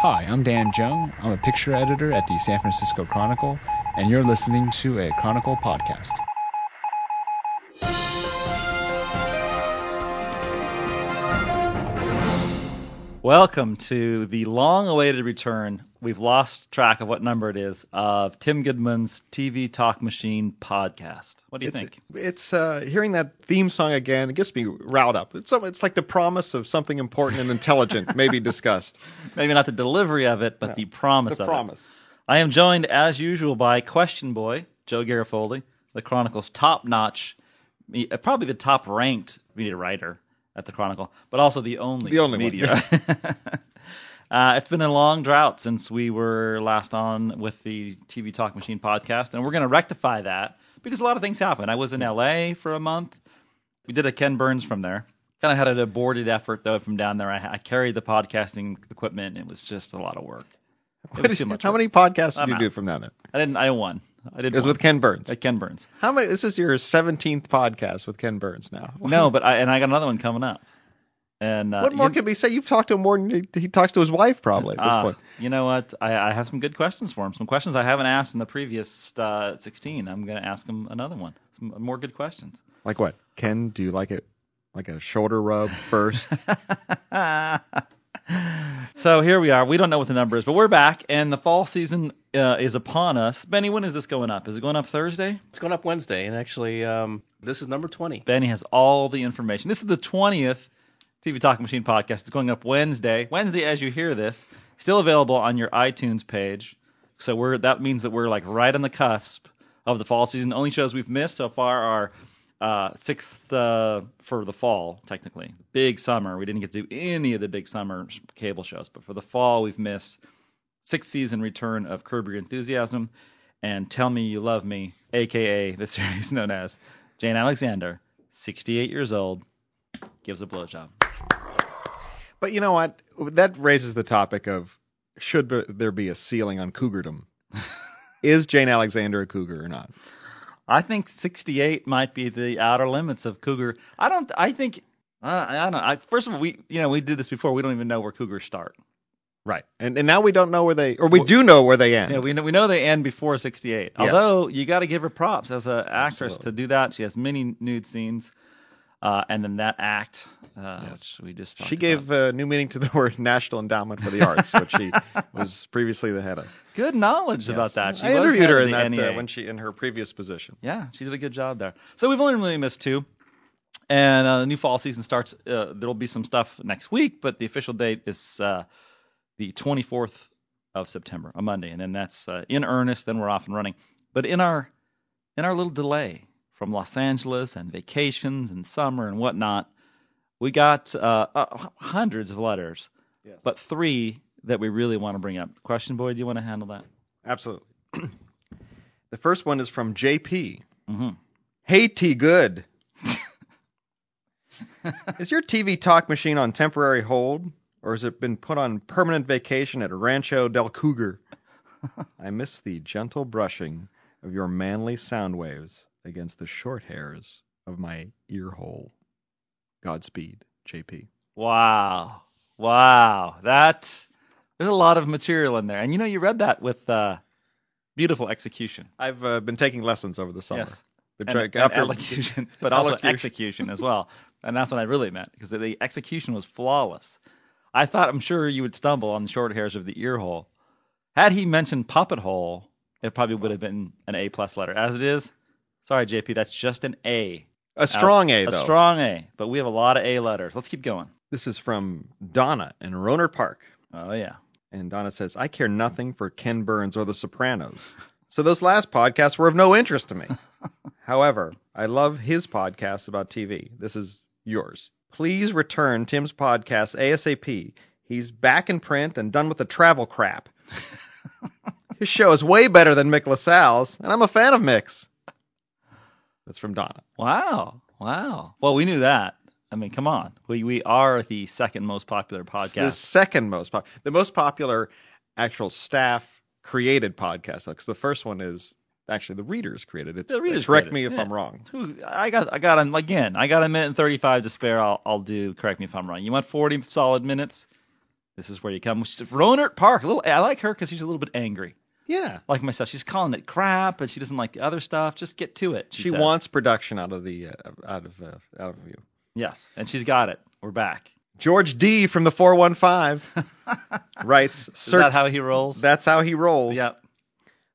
Hi, I'm Dan Joan. I'm a picture editor at the San Francisco Chronicle, and you're listening to a Chronicle podcast. Welcome to the long awaited return. We've lost track of what number it is of Tim Goodman's TV Talk Machine podcast. What do you It's think? it's uh, hearing that theme song again. It gets me riled up. It's it's like the promise of something important and intelligent maybe discussed. Maybe not the delivery of it, but the promise The of promise. it. I am joined, as usual, by Question Boy, Joe Garofoli, the Chronicle's top notch, probably the top ranked media writer at the Chronicle, but also the only, The only media. uh, it's been a long drought since we were last on with the TV Talk Machine podcast, and we're going to rectify that because a lot of things happen. I was in LA for a month. We did a Ken Burns from there. Kind of had an aborted effort though from down there. I, I carried the podcasting equipment. And it was just a lot of work. It was too much how work. many podcasts did I'm you out. do from down there? I didn't. I won. I did. It was one. with Ken Burns. At Ken Burns. How many? This is your seventeenth podcast with Ken Burns now. No, but I and I got another one coming up. And uh, What more you, can we say? You've talked to him more than he, he talks to his wife, probably at this ah, point. You know what? I, I have some good questions for him. Some questions I haven't asked in the previous uh, sixteen. I'm going to ask him another one. Some more good questions. Like what? Ken, do you like it like a shoulder rub first? So here we are. We don't know what the number is, but we're back, and the fall season uh, is upon us. Benny, when is this going up? Is it going up Thursday? It's going up Wednesday, and actually, um, this is number 20. Benny has all the information. This is the 20th TV Talk Machine podcast. It's going up Wednesday. Wednesday, as you hear this, still available on your iTunes page. So we're that means that we're like right on the cusp of the fall season. The only shows we've missed so far are uh, sixth uh, for the fall, technically. Big summer. We didn't get to do any of the big summer cable shows, but for the fall, we've missed sixth season return of Curb Your Enthusiasm and Tell Me You Love Me, aka the series known as Jane Alexander, 68 years old, gives a blowjob. But you know what? That raises the topic of should be- there be a ceiling on cougardom? is Jane Alexander a cougar or not? I think 68 might be the outer limits of cougar. I don't. I think. I, I don't. I, first of all, we you know we did this before. We don't even know where cougars start. Right. And and now we don't know where they or we do know where they end. Yeah, we know, we know they end before 68. Yes. Although you got to give her props as an actress to do that. She has many nude scenes, uh, and then that act, uh, which we just talked she gave uh, new meaning to the word National Endowment for the Arts, which she was previously the head of. good knowledge about that. She I was interviewed her in that uh, when she in her previous position. Yeah, she did a good job there. So we've only really missed two. And uh, the new fall season starts. Uh, there'll be some stuff next week, but the official date is uh, the 24th of September, a Monday, and then that's uh, in earnest. Then we're off and running. But in our in our little delay from Los Angeles and vacations and summer and whatnot, we got uh, uh, hundreds of letters, but three that we really want to bring up. Question, boy, do you want to handle that? Absolutely. the first one is from JP. Mm-hmm. Hey T Good. is your TV talk machine on temporary hold, or has it been put on permanent vacation at Rancho del Cougar? I miss the gentle brushing of your manly sound waves against the short hairs of my ear hole. Godspeed, JP. Wow. Wow. That's there's a lot of material in there. And you know you read that with uh beautiful execution. I've uh, been taking lessons over the summer. Yes. Been And, try- and after elocution, but also Elocution. execution as well. And that's what I really meant because the execution was flawless. I thought I'm sure you would stumble on the short hairs of the ear hole. Had he mentioned puppet hole, it probably would have been an A plus letter. As it is, sorry JP, that's just an A. a strong A A though. strong A, but we have a lot of A letters. Let's keep going. This is from Donna in Rohnert Park. Oh yeah. And Donna says, I care nothing for Ken Burns or The Sopranos. So those last podcasts were of no interest to me. However, I love his podcasts about TV. This is yours. Please return Tim's podcast ASAP. He's back in print and done with the travel crap. his show is way better than Mick LaSalle's, and I'm a fan of Mick's. That's from Donna. Wow. Wow. Well, we knew that. I mean, come on. We we are the second most popular podcast. The second most popular, the most popular actual staff created podcast. Because the first one is actually the readers created. It's The readers correct created me if yeah. I'm wrong. I got I got him again. I got a minute and thirty five to spare. I'll I'll do. Correct me if I'm wrong. You want forty solid minutes? This is where you come. She's Rohnert Park. A little, I like her because she's a little bit angry. Yeah. Like myself, she's calling it crap, but she doesn't like the other stuff. Just get to it. She, She says. wants production out of the uh, out of uh, out of you. yes, and she's got it. We're back. George D from the 415 writes, Is Sir, that how he rolls? that's how he rolls. Yep.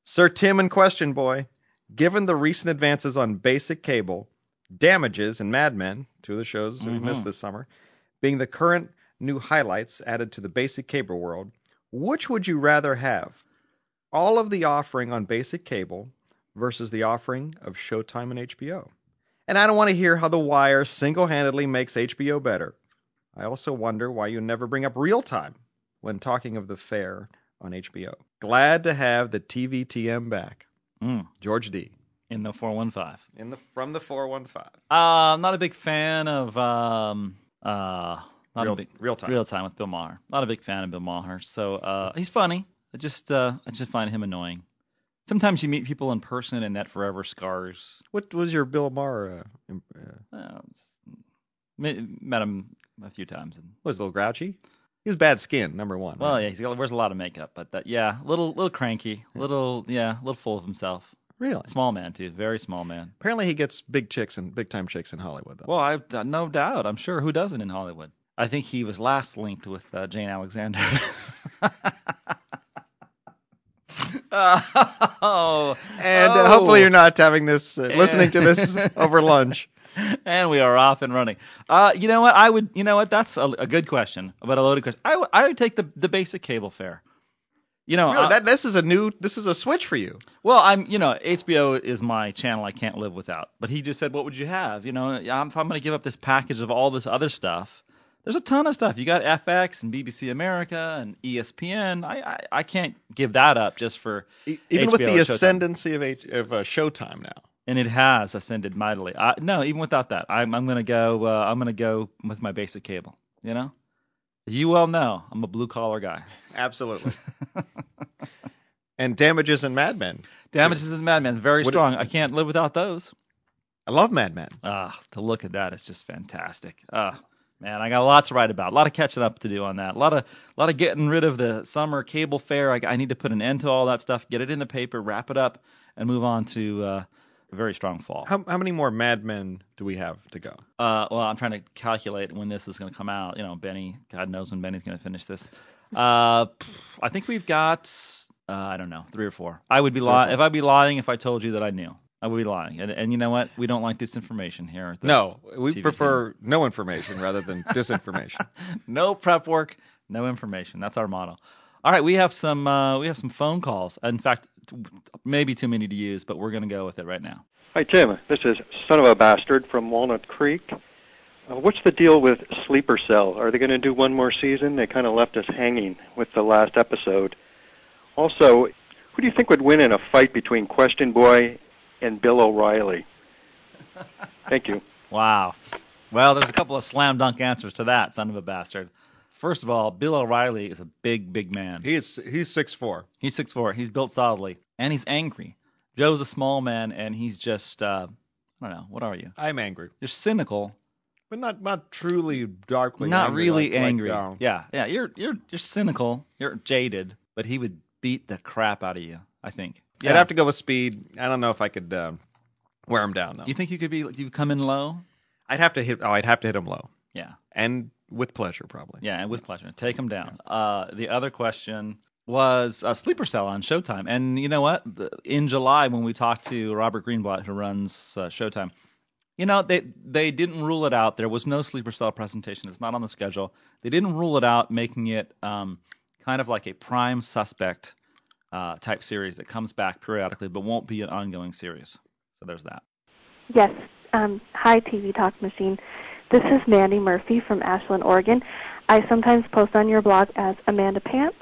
Sir Tim and Question Boy, given the recent advances on basic cable, Damages and Mad Men, two of the shows we Mm-hmm. missed this summer, being the current new highlights added to the basic cable world, which would you rather have? All of the offering on basic cable versus the offering of Showtime and HBO. And I don't want to hear how The Wire single handedly makes HBO better. I also wonder why you never bring up real time when talking of the fair on HBO. Glad to have the TVTM back. Mm, George D. in the 415. In the from the 415. Uh, I'm not a big fan of um uh not Real- a big real time. real time with Bill Maher. Not a big fan of Bill Maher. So uh, he's funny. I just uh, I just find him annoying. Sometimes you meet people in person and that forever scars. What was your Bill Maher? Uh, uh, Uh, met, him a few times. And, was a little grouchy? He was bad skin, number one. well, right? yeah, he's got, wears a lot of makeup, but that yeah, little little cranky, little yeah, little full of himself. really. Small man too, very small man. Apparently, he gets big chicks and big time chicks in Hollywood, though. Well, I uh, no doubt. I'm sure who doesn't in Hollywood. I think he was last linked with uh, Jane Alexander. oh, and uh, oh. hopefully, you're not having this, uh, listening to this over lunch. and we are off and running. Uh, you know what? I would. You know what? That's a, a good question, but a loaded question. I would- I would take the the basic cable fare. You know, Really, I- that this is a new, this is a switch for you. well, I'm. You know, HBO is my channel. I can't live without. But he just said, "What would you have?" You know, I'm, if I'm going to give up this package of all this other stuff, there's a ton of stuff. You got FX and BBC America and ESPN. I I, I can't give that up just for Even with the Showtime. ascendancy of H- of uh, Showtime now. and it has ascended mightily. I, no, even without that, I'm I'm gonna go. Uh, I'm gonna go with my basic cable. You know, you well know I'm a blue collar guy. Absolutely. and Damages and Mad Men. Damages and Mad Men very What- strong. I can't live without those. I love Mad Men. Ah, to look at that is just fantastic. Ah, man, I got a lot to write about. A lot of catching up to do on that. A lot of, a lot of getting rid of the summer cable fare. I, I need to put an end to all that stuff. Get it in the paper, wrap it up, and move on to uh, a very strong fall. How, how many more Mad Men do we have to go? Uh, well, I'm trying to calculate when this is going to come out. You know, Benny, God knows when Benny's going to finish this. Uh, I think we've got, uh, I don't know, three or four. I would be lying if I'd be lying if I told you that I knew. I would be lying. And, and you know what? We don't like disinformation here. At the No, we TV prefer no information rather than disinformation. no prep work, no information. That's our motto. All right, we have some uh, we have some phone calls. In fact, t- maybe too many to use, but we're going to go with it right now. Hi, Tim. This is Son of a Bastard from Walnut Creek. Uh, what's the deal with Sleeper Cell? Are they going to do one more season? They kind of left us hanging with the last episode. Also, who do you think would win in a fight between Question Boy and Bill O'Reilly? Thank you. Wow. Well, there's a couple of slam dunk answers to that, son of a bastard. First of all, Bill O'Reilly is a big, big man. he is he's six four. He's six four. He's built solidly, and he's angry. Joe's a small man, and he's just uh, I don't know. What are you? I'm angry, You're cynical, but not not truly darkly. not angry, really like- like, angry. um, yeah, yeah. You're you're you're cynical. You're jaded, but he would beat the crap out of you. I think. I'd have to go with speed. I don't know if I could um, wear him down though. You think you could be? You come in low? I'd have to hit. Oh, I'd have to hit him low Yeah. and with pleasure, probably. Yeah, and with pleasure. Take them down. Uh, the other question was a Sleeper Cell on Showtime. And you know what? In July, when we talked to Robert Greenblatt, who runs uh, Showtime, you know, they, they didn't rule it out. There was no Sleeper Cell presentation. It's not on the schedule. They didn't rule it out, making it um, kind of like a prime suspect uh, type series that comes back periodically, but won't be an ongoing series. So there's that. Yes. Um, hi, TV Talk Machine. This is Mandy Murphy from Ashland, Oregon. I sometimes post on your blog as Amanda Pants.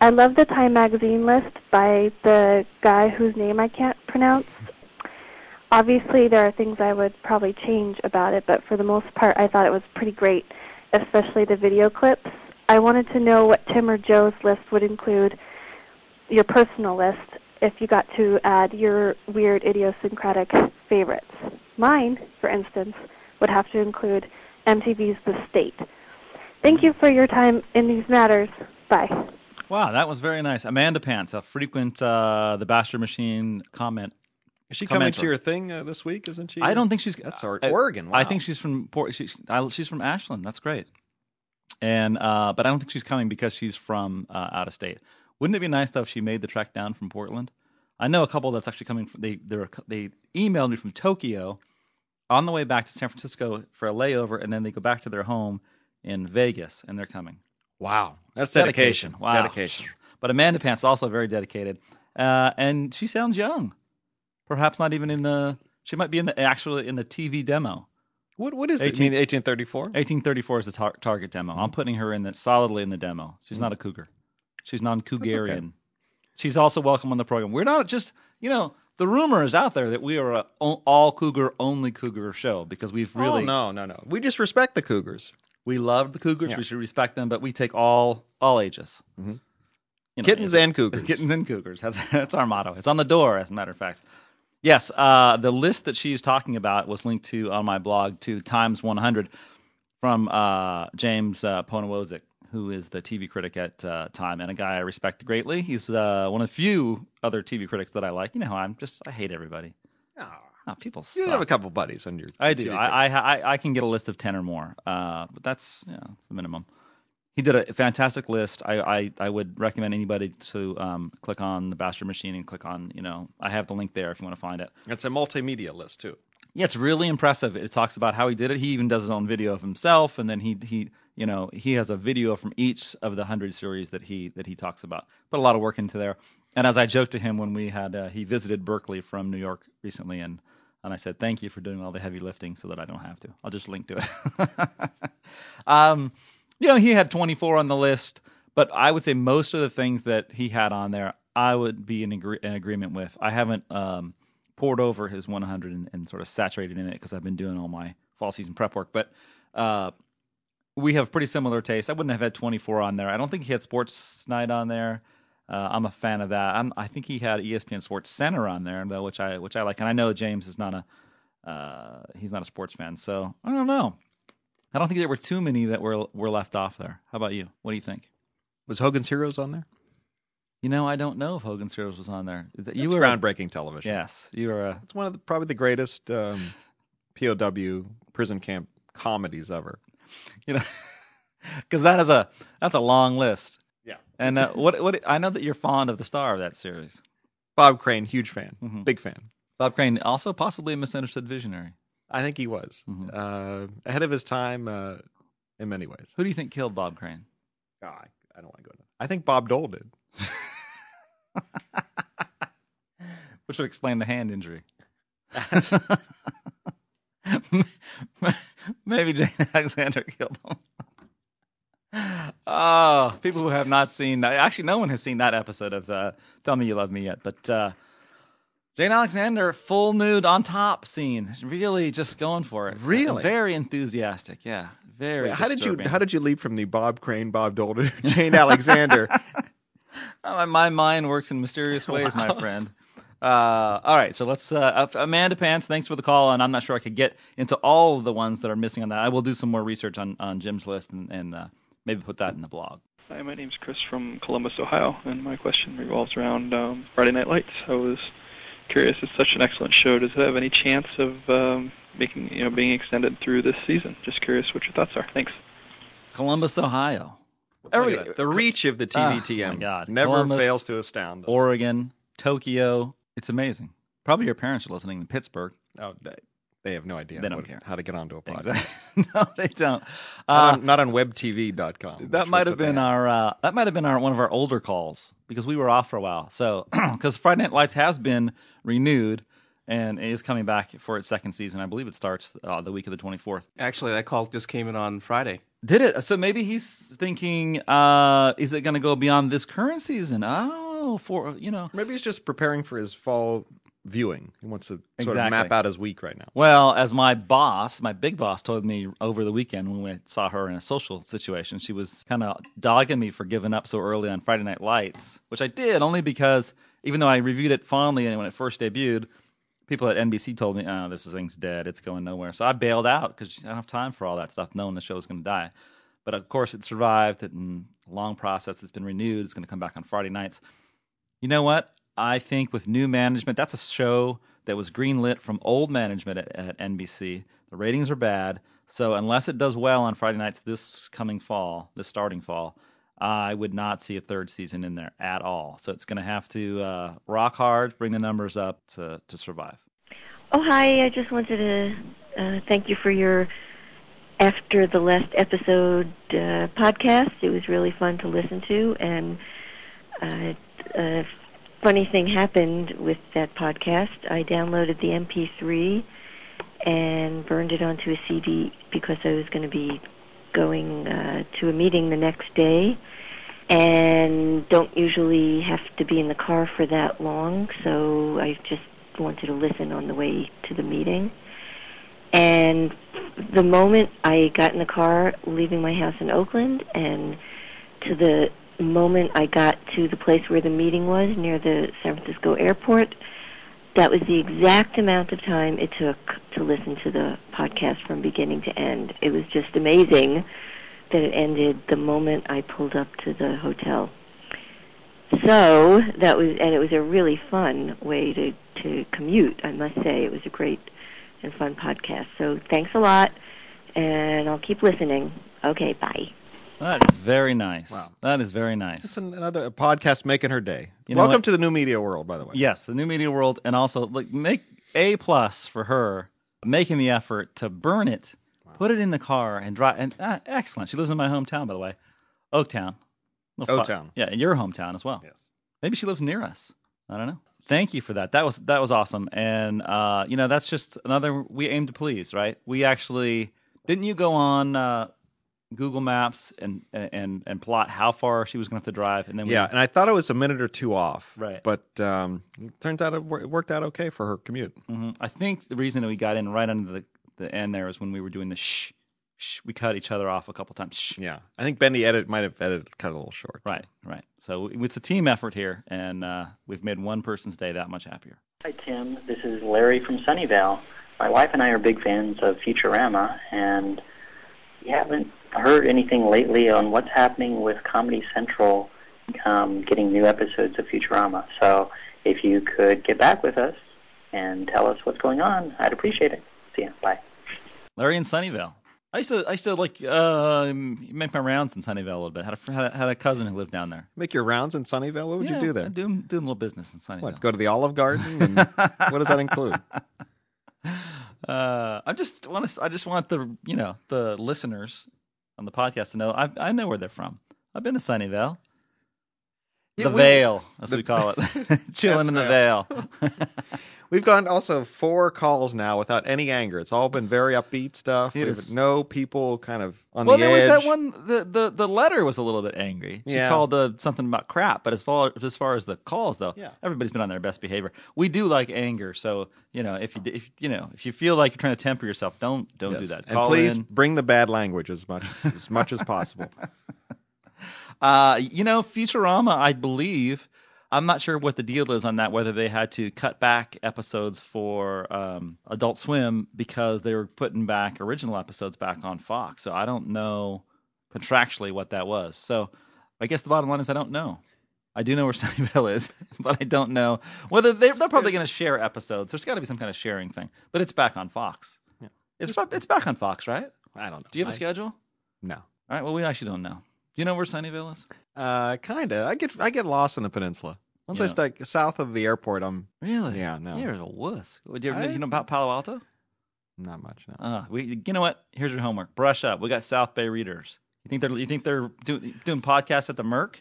I love the Time Magazine list by the guy whose name I can't pronounce. Obviously, there are things I would probably change about it, but for the most part, I thought it was pretty great, especially the video clips. I wanted to know what Tim or Joe's list would include, your personal list, if you got to add your weird idiosyncratic favorites. Mine, for instance, would have to include MTV's The State. Thank you for your time in these matters. Bye. Wow, that was very nice. Amanda Pants, a frequent uh, the Bastard Machine comment. Is she coming to your thing uh, this week? Isn't she? I don't think she's. That's our, I- Oregon. I think she's from Port. She's, I, she's from Ashland. That's great. And uh, but I don't think she's coming because she's from uh, out of state. Wouldn't it be nice though if she made the trek down from Portland? I know a couple that's actually coming. From, they they emailed me from Tokyo on the way back to San Francisco for a layover, and then they go back to their home in Vegas, and they're coming. Wow, that's dedication. Wow. Dedication. But Amanda Pants also very dedicated, uh, and she sounds young. Perhaps not even in the. She might be in the actually in the TV demo. What what is it? 18 You mean 1834? 1834 is the tar- target demo. I'm putting her in the solidly in the demo. She's not a cougar. She's non-cougarian. okay. She's also welcome on the program. We're not just you know the rumor is out there that we are a all cougar only cougar show because we've really oh, no, no, no. We just respect the Cougars. we love the cougars. Yeah. We should respect them, but we take all all ages. Mhm. You know, Kittens and Cougars. Kittens and cougars. That's that's our motto. It's on the door, as a matter of fact. Yes, uh, the list that she's talking about was linked to on my blog to Times 100 from uh, James uh, Poniewozik, who is the TV critic at uh, Time and a guy I respect greatly. He's uh, one of the few other TV critics that I like. You know I'm just I hate everybody. Oh, people You suck. have a couple buddies on your. I do. TV I, I I I can get a list of ten or more, uh, but that's yeah, that's the minimum. He did a fantastic list. I, I, I would recommend anybody to um, click on the Bastard Machine and click on you know I have the link there if you want to find it. It's a multimedia list too. Yeah, it's really impressive. It talks about how he did it. He even does his own video of himself, and then he he you know he has a video from each of the hundred series that he that he talks about. Put a lot of work into there. And as I joked to him when we had uh, he visited Berkeley from New York recently, and and I said thank you for doing all the heavy lifting so that I don't have to. I'll just link to it. um, you know, he had 24 on the list, but I would say most of the things that he had on there, I would be in, agree- in agreement with. I haven't um, poured over his 100 and, and sort of saturated in it because I've been doing all my fall season prep work, but uh, we have pretty similar tastes. I wouldn't have had 24 on there. I don't think he had Sports Night on there. Uh, I'm a fan of that. I'm, I think he had ESPN Sports Center on there, though, which I which I like. And I know James is not a uh, he's not a sports fan, so I don't know. I don't think there were too many that were were left off there. How about you? What do you think? Was Hogan's Heroes on there? You know, I don't know if Hogan's Heroes was on there. Is that, you were groundbreaking television. Yes, you were. A, It's one of the, probably the greatest um, POW prison camp comedies ever. you know, because that is a that's a long list. Yeah. And uh, what what I know that you're fond of the star of that series, Bob Crane, huge fan, Mhm. big fan. Bob Crane, also possibly a misunderstood visionary. I think he was Mhm. uh, ahead of his time uh, in many ways. Who do you think killed Bob Crane? Oh, I, I don't want to go into. I think Bob Dole did. Which would explain the hand injury. Maybe Jane Alexander killed him. Oh, people who have not seen actually, no one has seen that episode of uh, Tell Me You Love Me yet. But uh, Jane Alexander, full nude on top scene, really just going for it. Really? very enthusiastic. Yeah, very. Wait, how did you. How did you leap from the Bob Crane, Bob Dole to Jane Alexander? My- my mind works in mysterious ways, my friend. Uh, all right, so let's. Uh, Amanda Pants, thanks for the call, and I'm not sure I could get into all of the ones that are missing on that. I will do some more research on, on Jim's list and, and uh, maybe put that in the blog. Hi, my name's Chris from Columbus, Ohio, and my question revolves around um, Friday Night Lights. I was curious; it's such an excellent show. Does it have any chance of um, making, you know, being extended through this season? Just curious what your thoughts are. Thanks. Columbus, Ohio, Every- the reach of the Ah, TVTM my God. never Columbus, fails to astound us. Oregon, Tokyo. It's amazing. Probably your parents are listening in Pittsburgh. oh, they, they have no idea They don't what- care. how to get onto a podcast. Exactly. no, they don't. Not, Uh, on, not on webtv.com. That might have been our uh, that might have been our one of our older calls because we were off for a while. So because Friday Night Lights has been renewed and is coming back for its second season. I believe it starts uh, the week of the twenty fourth. Actually, that call just came in on Friday. Did it? So maybe he's thinking, uh, is it going to go beyond this current season? Oh, Oh, for uh, you know. Maybe he's just preparing for his fall viewing. He wants to sort of map out his week right now. Well, as my boss, my big boss, told me over the weekend when we saw her in a social situation, she was kind of dogging me for giving up so early on Friday Night Lights, which I did only because even though I reviewed it fondly and when it first debuted, people at NBC told me, "Oh, this thing's dead. It's going nowhere." So I bailed out because I don't have time for all that stuff, knowing the show's going to die. But of course, it survived. It and long process. It's been renewed. It's going to come back on Friday nights. You know what? I think with new management, that's a show that was greenlit from old management at, at NBC. The ratings are bad. So unless it does well on Friday nights this coming fall, this starting fall, I would not see a third season in there at all. So it's going to have to uh, rock hard, bring the numbers up to to survive. Oh, hi. I just wanted to uh, thank you for your after the last episode uh, podcast. It was really fun to listen to, and uh, a funny thing happened with that podcast. I downloaded the MP3 and burned it onto a CD because I was going to be going uh, to a meeting the next day and don't usually have to be in the car for that long, so I just wanted to listen on the way to the meeting. And the moment I got in the car leaving my house in Oakland and to the moment I got to the place where the meeting was near the San Francisco airport, that was the exact amount of time it took to listen to the podcast from beginning to end. It was just amazing that it ended the moment I pulled up to the hotel. So that was, and it was a really fun way to to commute. I must say, it was a great and fun podcast. So thanks a lot, and I'll keep listening. Okay, bye. That is very nice. Wow. That is very nice. It's an, another a podcast making her day. You know Welcome what? to the new media world, by the way. Yes, the new media world, and also like make a plus for her making the effort to burn it, put it in the car, and drive. And ah, excellent. She lives in my hometown, by the way, Oaktown. Little fu- Oaktown. yeah, in your hometown as well. Yes. Maybe she lives near us. I don't know. Thank you for that. That was that was awesome. And uh, you know, that's just another we aim to please, right? We actually didn't you go on uh, Google Maps and and and plot how far she was going to have to drive, and then we, Yeah, and I thought it was a minute or two off. Right. But um, it turns out it, worked out okay for her commute. Mhm. I think the reason that we got in right under the, the end there was when we were doing the shh, shh. We cut each other off a couple times. Shh. Yeah. I think Benny edit might have edited cut it a little short. Right, right. So it's a team effort here, and uh, we've made one person's day that much happier. Hi, Tim. This is Larry from Sunnyvale. My wife and I are big fans of Futurama, and we haven't heard anything lately on what's happening with Comedy Central um, getting new episodes of Futurama. So if you could get back with us and tell us what's going on, I'd appreciate it. See ya. Bye. Larry in Sunnyvale. I used to, I used to like uh, make my rounds in Sunnyvale a little bit. Had a had a, had a cousin who lived down there. Make your rounds in Sunnyvale. What would Yeah, you do there? I do do a little business in Sunnyvale. What? Go to the Olive Garden? And what does that include? Uh, I just want to. I just want the you know the listeners on the podcast to know I I know where they're from. I've been to Sunnyvale, the we- Vale, as the- we call it, chilling in the. Vale. We've gone also four calls now without any anger. It's all been very upbeat stuff. No people kind of on well, the there was that one. The, the the letter was a little bit angry. She Yeah. called uh, something about crap, but as far as far as the calls though, Yeah. everybody's been on their best behavior. We do like anger, so you know if you if you know if you feel like you're trying to temper yourself, don't don't do Yes. that. And please in. bring the bad language as much as, as much as possible. Uh, you know, Futurama, I believe. I'm not sure what the deal is on that. Whether they had to cut back episodes for um, Adult Swim because they were putting back original episodes back on Fox. So I don't know contractually what that was. So I guess the bottom line is I don't know. I do know where Sunnyvale is, but I don't know whether they're, they're probably going to share episodes. There's got to be some kind of sharing thing, but it's back on Fox. Yeah. It's it's back on Fox, right? I don't know. Do you have a schedule? No. All right. Well, we actually don't know. Do you know where Sunnyvale is? Uh, kind of. I get I get lost in the peninsula. Once I Yeah. start south of the airport, I'm Really? Yeah, no. You're a wuss. Do you, I- did you know about Palo Alto? not much. No. Uh, we, you know what? Here's your homework. Brush up. We got South Bay readers. You think they're you think they're do, doing podcasts at the Merc?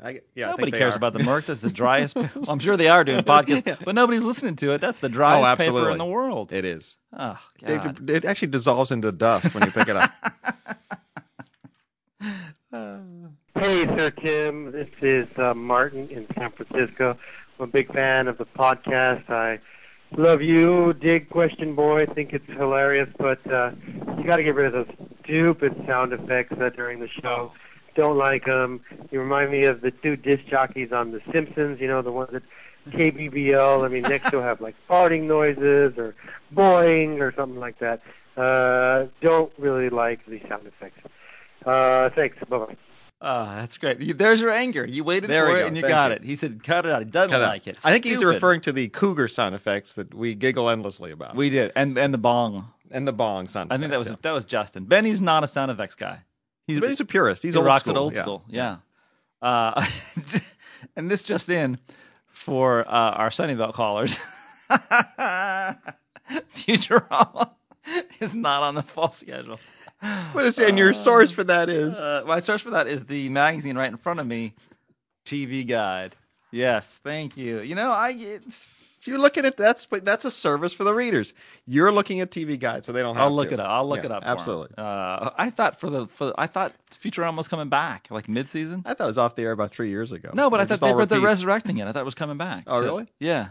I, yeah, I Nobody think they cares are. about the Merc. That's the driest. well, I'm sure they are doing podcasts, but nobody's listening to it. That's the driest paper absolutely. in the world. It is. Oh, It, God. it actually dissolves into dust when you pick it up. Hey, Sir Tim. This is uh, Martin in San Francisco. I'm a big fan of the podcast. I love you, dig Question Boy. I think it's hilarious, but uh, you got to get rid of those stupid sound effects uh, during the show. Don't like them. You remind me of the two disc jockeys on The Simpsons. You know, the ones that KBBL. I mean, next they'll have like farting noises or boing or something like that. Uh, don't really like the sound effects. Uh, thanks. Bye bye. Ah, that's great. There's your anger. You waited There for it go. and you Thank got you. it. He said, "Cut it out." He doesn't Cut like it. I think he's referring to the cougar sound effects that we giggle endlessly about. We did, and and the bong. and the bong sound. I think that effects, was that was Justin. Benny's not a sound effects guy. yeah. But he's a purist. He's he old rocks school. it old yeah. school. Yeah. Uh, and this just in for uh, our Sunnyvale callers. Futurama is not on the fall schedule. What is and your source for that is Uh, my source for that is the magazine right in front of me, TV Guide. Yes, thank you. You know, I get. So you're looking at that's but that's a service for the readers. You're looking at TV Guide, so they don't have I'll look to. it up. I'll look Yeah, it up. Absolutely. Uh, I thought for the for I thought Futurama was coming back like mid season. I thought it was off the air about three years ago. No, but I They're thought they were they're resurrecting it. I thought it was coming back. Oh, really? Yeah.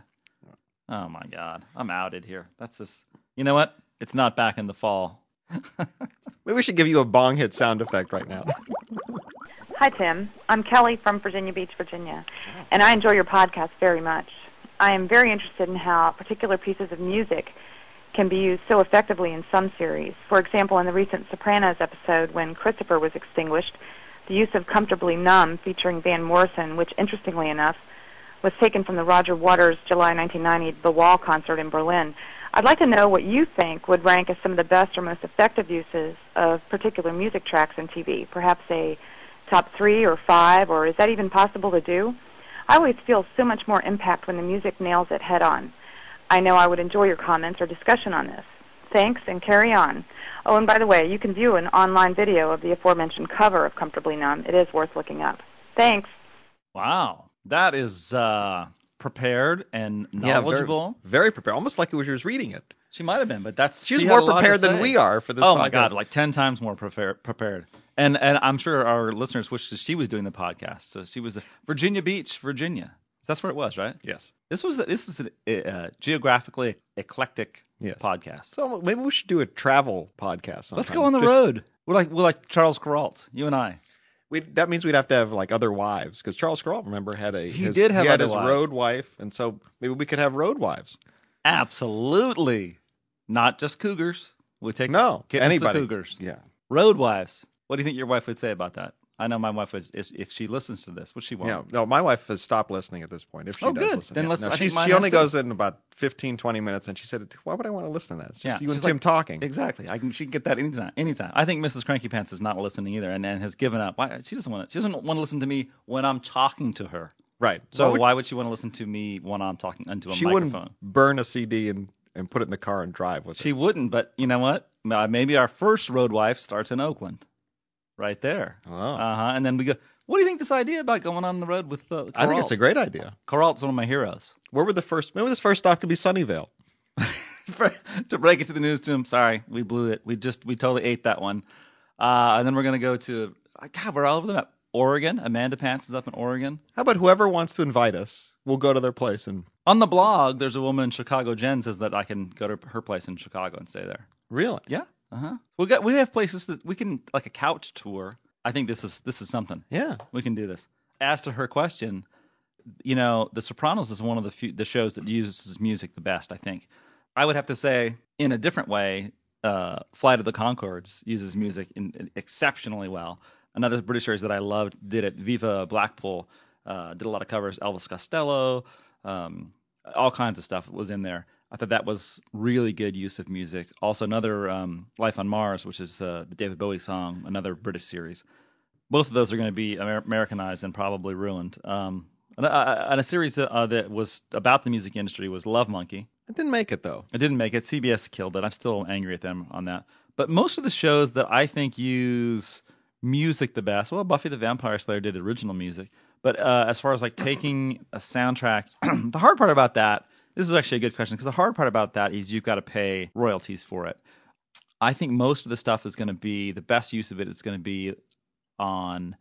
Oh my god, I'm outed here. That's just. You know what? It's not back in the fall. Maybe we should give you a bong hit sound effect right now. Hi, Tim. I'm Kelly from Virginia Beach, Virginia, and I enjoy your podcast very much. I am very interested in how particular pieces of music can be used so effectively in some series. For example, in the recent Sopranos episode when Christopher was extinguished, the use of Comfortably Numb featuring Van Morrison, which interestingly enough was taken from the Roger Waters July 1990 The Wall concert in Berlin. I'd like to know what you think would rank as some of the best or most effective uses of particular music tracks in TV. Perhaps a top three or five, or is that even possible to do? I always feel so much more impact when the music nails it head on. I know I would enjoy your comments or discussion on this. Thanks and carry on. Oh, and by the way, you can view an online video of the aforementioned cover of Comfortably Numb. It is worth looking up. Thanks. Wow, that is uh, prepared and Yeah, very- knowledgeable. very, prepared, almost like it was she was reading it. She might have been, but that's She was had more a lot to prepared than we are for this Oh my god, like ten times more prepared. Prepared, and and I'm sure our listeners wished that she was doing the podcast. So she was Virginia Beach, Virginia. That's where it was, right? Yes. This was this is a uh, geographically eclectic Yes. podcast. So maybe we should do a travel podcast. Sometime. Let's go on the Just- road. We're like we're like Charles Kuralt, you and I. We, that means we'd have to have like other wives because Charles Kuralt, remember, had a He his, did have he had his wives. road wife, and so maybe we could have road wives. Absolutely, not just cougars. We take No, anybody. cougars. Yeah. Road wives. What do you think your wife would say about that? I know my wife would. If if she listens to this, what she want? Yeah, no, my wife has stopped listening at this point. If she Oh, does good. listen, Then yeah. let's- No, she only goes in about 15, 20 minutes, and she said, "Why would I want to listen to that? It's just you and Tim like- talking." Exactly. I can. She can get that anytime. Anytime. I think Mrs. Cranky Pants is not listening either, and, and has given up. Why? She doesn't want. To, she doesn't want to listen to me when I'm talking to her. Right. So Why would- why would she want to listen to me when I'm talking into a she microphone? wouldn't burn a CD and, and put it in the car and drive with She it. wouldn't. But you know what? Uh, Maybe our first road wife starts in Oakland, right there. Oh. Uh huh. And then we go. What do you think this idea about going on the road with? Uh, I think it's a great idea. Kuralt's one of my heroes. Where would the first? Maybe this first stop could be Sunnyvale. to break it to the news to him. Sorry, we blew it. We just we totally ate that one. Uh, and then we're gonna go to God. We're all over the map. Oregon. Amanda Pants is up in Oregon. How about whoever wants to invite us? We'll go to their place and On the blog, there's a woman in Chicago. Jen says that I can go to her place in Chicago and stay there. really. Yeah. Uh huh. We got we have places that we can like a couch tour. I think this is this is something. Yeah. We can do this. As to her question, you know, The Sopranos is one of the few the shows that uses music the best. I think. I would have to say, in a different way, uh, Flight of the Conchords uses music in, in exceptionally well. Another British series that I loved did it. Viva Blackpool uh, did a lot of covers. Elvis Costello, um, all kinds of stuff was in there. I thought that was really good use of music. Also, another um, Life on Mars, which is uh, the David Bowie song, another British series. Both of those are going to be Amer- Americanized and probably ruined. Um, and, uh, and a series that, uh, that was about the music industry was Love Monkey. It didn't make it though. It didn't make it. CBS killed it. I'm still angry at them on that. But most of the shows that I think use music the best, well, Buffy the Vampire Slayer did original music. But uh, as far as like taking a soundtrack, the hard part about that, this is actually a good question because the hard part about that is you've got to pay royalties for it. I think most of the stuff is going to be the best use of it is going to be on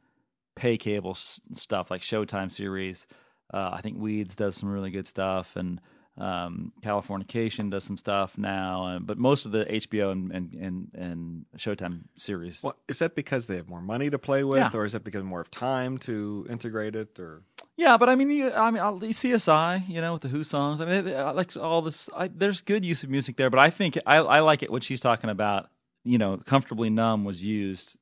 pay cable s- stuff like Showtime series. Uh, I think Weeds does some really good stuff, and um, Californication does some stuff now. And, but most of the HBO and, and, and, and Showtime series, Well, is that because they have more money to play with, Yeah. or is it because more of time to integrate it, or yeah. But I mean, the, I mean, the CSI, you know, with the Who songs. I mean, they- like all this. I, there's good use of music there, but I think I, I like it when she's talking about, you know, comfortably numb was used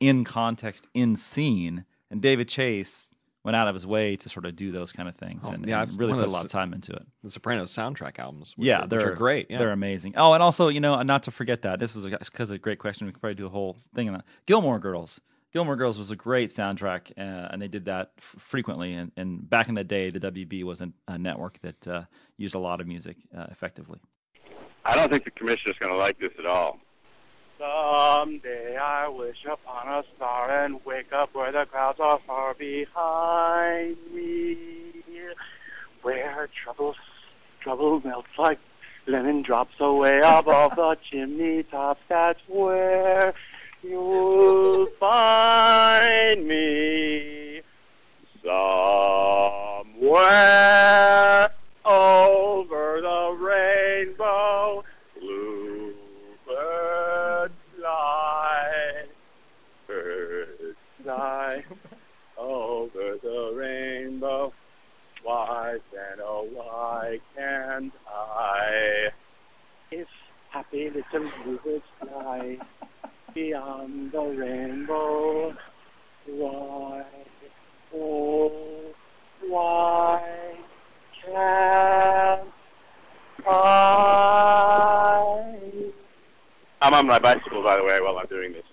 in context, in scene. And David Chase went out of his way to sort of do those kind of things Oh, and, yeah, and I've- really put a lot of time into it. The Sopranos soundtrack albums. Which yeah, are, they're are great. Yeah. They're amazing. Oh, and also, you know, not to forget that this is because of a great question. We could probably do a whole thing on that. Gilmore Girls. Gilmore Girls was a great soundtrack, uh, and they did that f- frequently. And, and back in the day, the WB was a, a network that uh, used a lot of music uh, effectively. I don't think the commissioner's going to like this at all. Someday I wish upon a star and wake up where the clouds are far behind me. Where trouble, trouble melts like lemon drops away above the chimney tops. That's where you'll find me. Somewhere over the rainbow, bluebirds fly, birds fly over the rainbow. Why, then, oh, why can't I? If happy little bluebirds fly beyond the rainbow, why, oh, why can't I? I'm on my bicycle, by the way, while I'm doing this.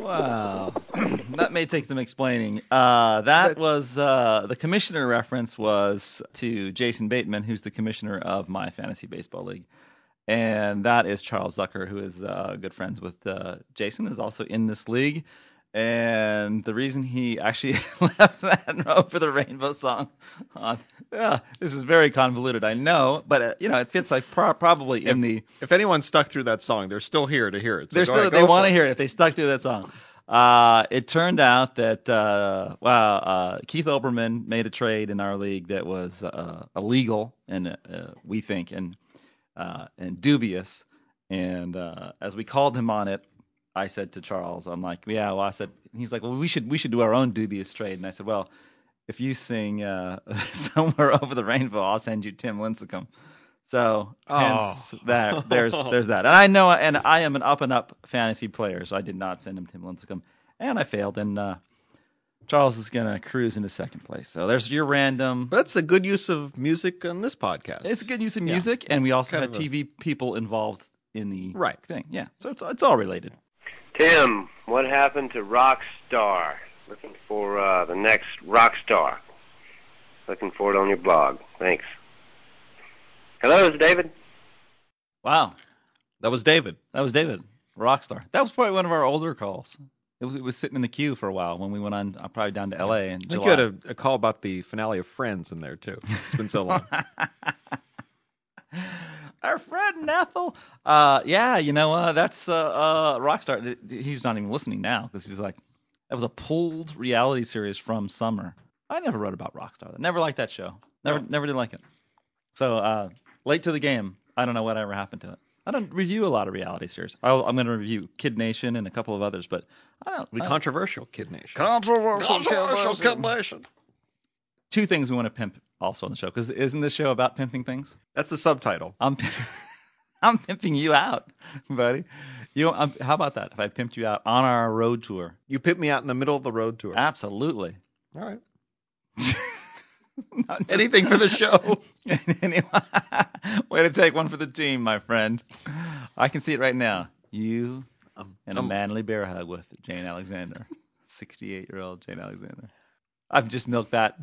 Wow, that may take some explaining. Uh, that was uh, the commissioner reference was to Jason Bateman, who's the commissioner of my fantasy baseball league, and that is Charles Zucker, who is uh, good friends with uh, Jason, is also in this league. And the reason he actually left that over the rainbow song on, yeah, this is very convoluted, I know, but uh, you know it fits like pro- probably in the If anyone stuck through that song, they're still here to hear it. So they're still, ahead, they want to hear it if they stuck through that song. Uh, it turned out that uh, uh, Keith Olbermann made a trade in our league that was uh, illegal and uh, we think and uh, and dubious. And as we called him on it, I said to Charles, "I'm like, yeah." Well, I said, he's like, "Well, we should we should do our own dubious trade." And I said, "Well, if you sing somewhere over the rainbow, I'll send you Tim Lincecum." So hence Oh. that there's there's that, and I know, and I am an up and up fantasy player, so I did not send him Tim Lincecum, and I failed, and uh, Charles is gonna cruise into second place. So there's your random. That's a good use of music on this podcast. It's a good use of Yeah. music, and we also Kind had of a- TV people involved in the Right. thing. Yeah, so it's it's all related. Tim, what happened to Rockstar? Looking for uh, the next Rockstar. Looking for it on your blog. Thanks. Hello, is David? Wow, that was David. That was David, Rockstar. That was probably one of our older calls. It was, it was sitting in the queue for a while when we went on, uh, probably down to L.A. in I think July. you had a, a call about the finale of Friends in there too. It's been so long. Our friend Ethel. Uh, yeah, you know, uh, that's uh, uh, Rockstar. He's not even listening now because he's like, that was a pulled reality series from summer. I never wrote about Rockstar. Never liked that show. Never, never did like it. So uh, late to the game. I don't know whatever happened to it. I don't review a lot of reality series. I'll, I'm going to review Kid Nation and a couple of others, but I don't. the I- controversial Kid Nation. Controversial Controversial Kid Kid Nation. Two things we want to pimp also on the show because isn't this show about pimping things? That's the subtitle. I'm I'm pimping you out, buddy. You um, how about that? If I pimped you out on our road tour, You pimped me out in the middle of the road tour. absolutely. All right. Just- Anything for the show. Anyway, way to take one for the team, my friend. I can see it right now. You and a manly bear hug with Jane Alexander, sixty-eight-year-old Jane Alexander. I've just milked that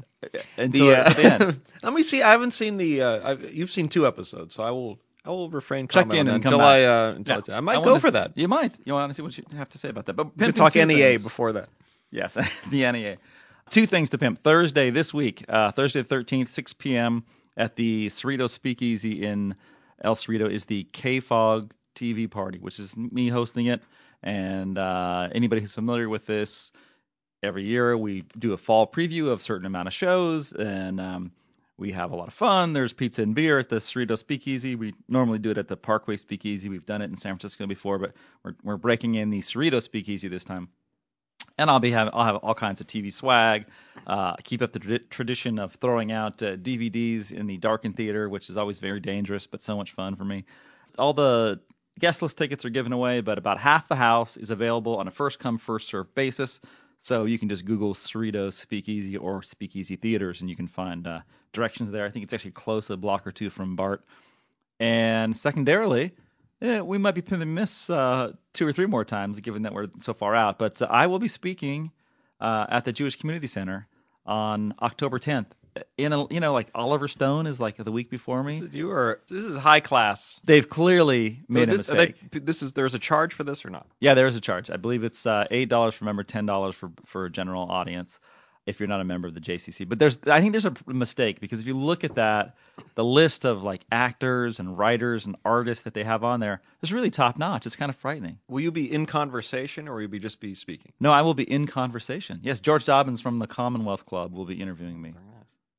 until The, uh, the end. Let me see. I haven't seen the. Uh, I've, you've seen two episodes, so I will. I will refrain. Check in come until back. I. Uh, until Yeah. I might wanna go for that. You might. You want to see what you have to say about that? But pimping talk NEA things. before that. Yes, the NEA. Two things to pimp. Thursday this week, uh, Thursday the 13th, 6 p.m. at the Cerrito Speakeasy in El Cerrito is the K-Fog TV party, which is me hosting it. And uh, anybody who's familiar with this, every year we do a fall preview of certain amount of shows and um, we have a lot of fun. There's pizza and beer at the Cerrito Speakeasy. We normally do it at the Parkway Speakeasy. We've done it in San Francisco before, but we're, we're breaking in the Cerrito Speakeasy this time and I'll be having I'll have all kinds of TV swag. Uh, keep up the tra- tradition of throwing out uh, DVDs in the darkened theater, which is always very dangerous but so much fun for me. All the guest list tickets are given away, but about half the house is available on a first come, first served basis. So you can just Google Cerritos Speakeasy or Speakeasy Theaters and you can find uh, directions there. I think it's actually close, a block or two from Bart. And secondarily, eh, we might be pimping this uh, two or three more times, given that we're so far out. But uh, I will be speaking uh, at the Jewish Community Center on October 10th. In a, you know, like Oliver Stone is like the week before me. This is, you are this is high class. They've clearly made this, a mistake. They, this is there's a charge for this or not? Yeah, there is a charge. I believe it's uh, eight dollars for member, ten dollars for for a general audience if you're not a member of the JCC. But there's, I think there's a mistake because if you look at that, the list of like actors and writers and artists that they have on there is really top notch. It's kind of frightening. Will you be in conversation or will you be just be speaking? No, I will be in conversation. Yes, George Dobbins from the Commonwealth Club will be interviewing me.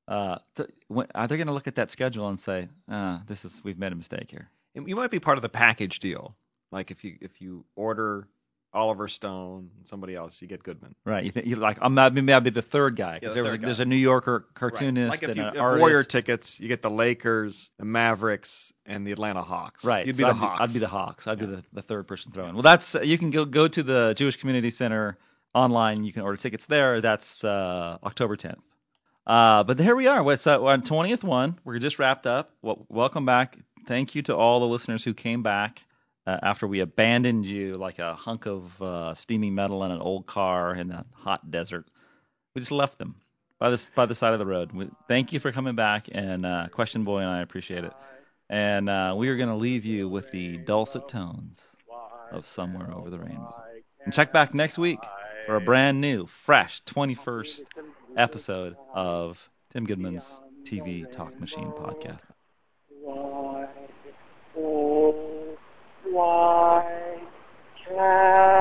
Uh, th- when, are they going to look at that schedule and say, uh, "This is we've made a mistake here"? You might be part of the package deal. Like if you if you order Oliver Stone, somebody else, you get Goodman. Right. You think you like I'm not, maybe I'll be the third guy Yeah, because the there was a, third guy. there's a New Yorker cartoonist Like if and you an artist. Warrior tickets, you get the Lakers, the Mavericks, and the Atlanta Hawks. Right. You'd so be the I'd Hawks. I'd be the Hawks. I'd be the, the third person throwing. Well, that's you can go go to the Jewish Community Center online. You can order tickets there. That's uh, October 10th. Uh, but here we are. What's uh, on twentieth one? We're just wrapped up. Well, welcome back. Thank you to all the listeners who came back uh, after we abandoned you like a hunk of uh, steaming metal in an old car in the hot desert. We just left them by the by the side of the road. We, thank you for coming back, and uh, Question Boy and I appreciate it. And uh, we are going to leave you with the dulcet tones of Somewhere Over the Rainbow. And check back next week for a brand new, fresh 21st episode of Tim Goodman's TV Talk Machine podcast why can't?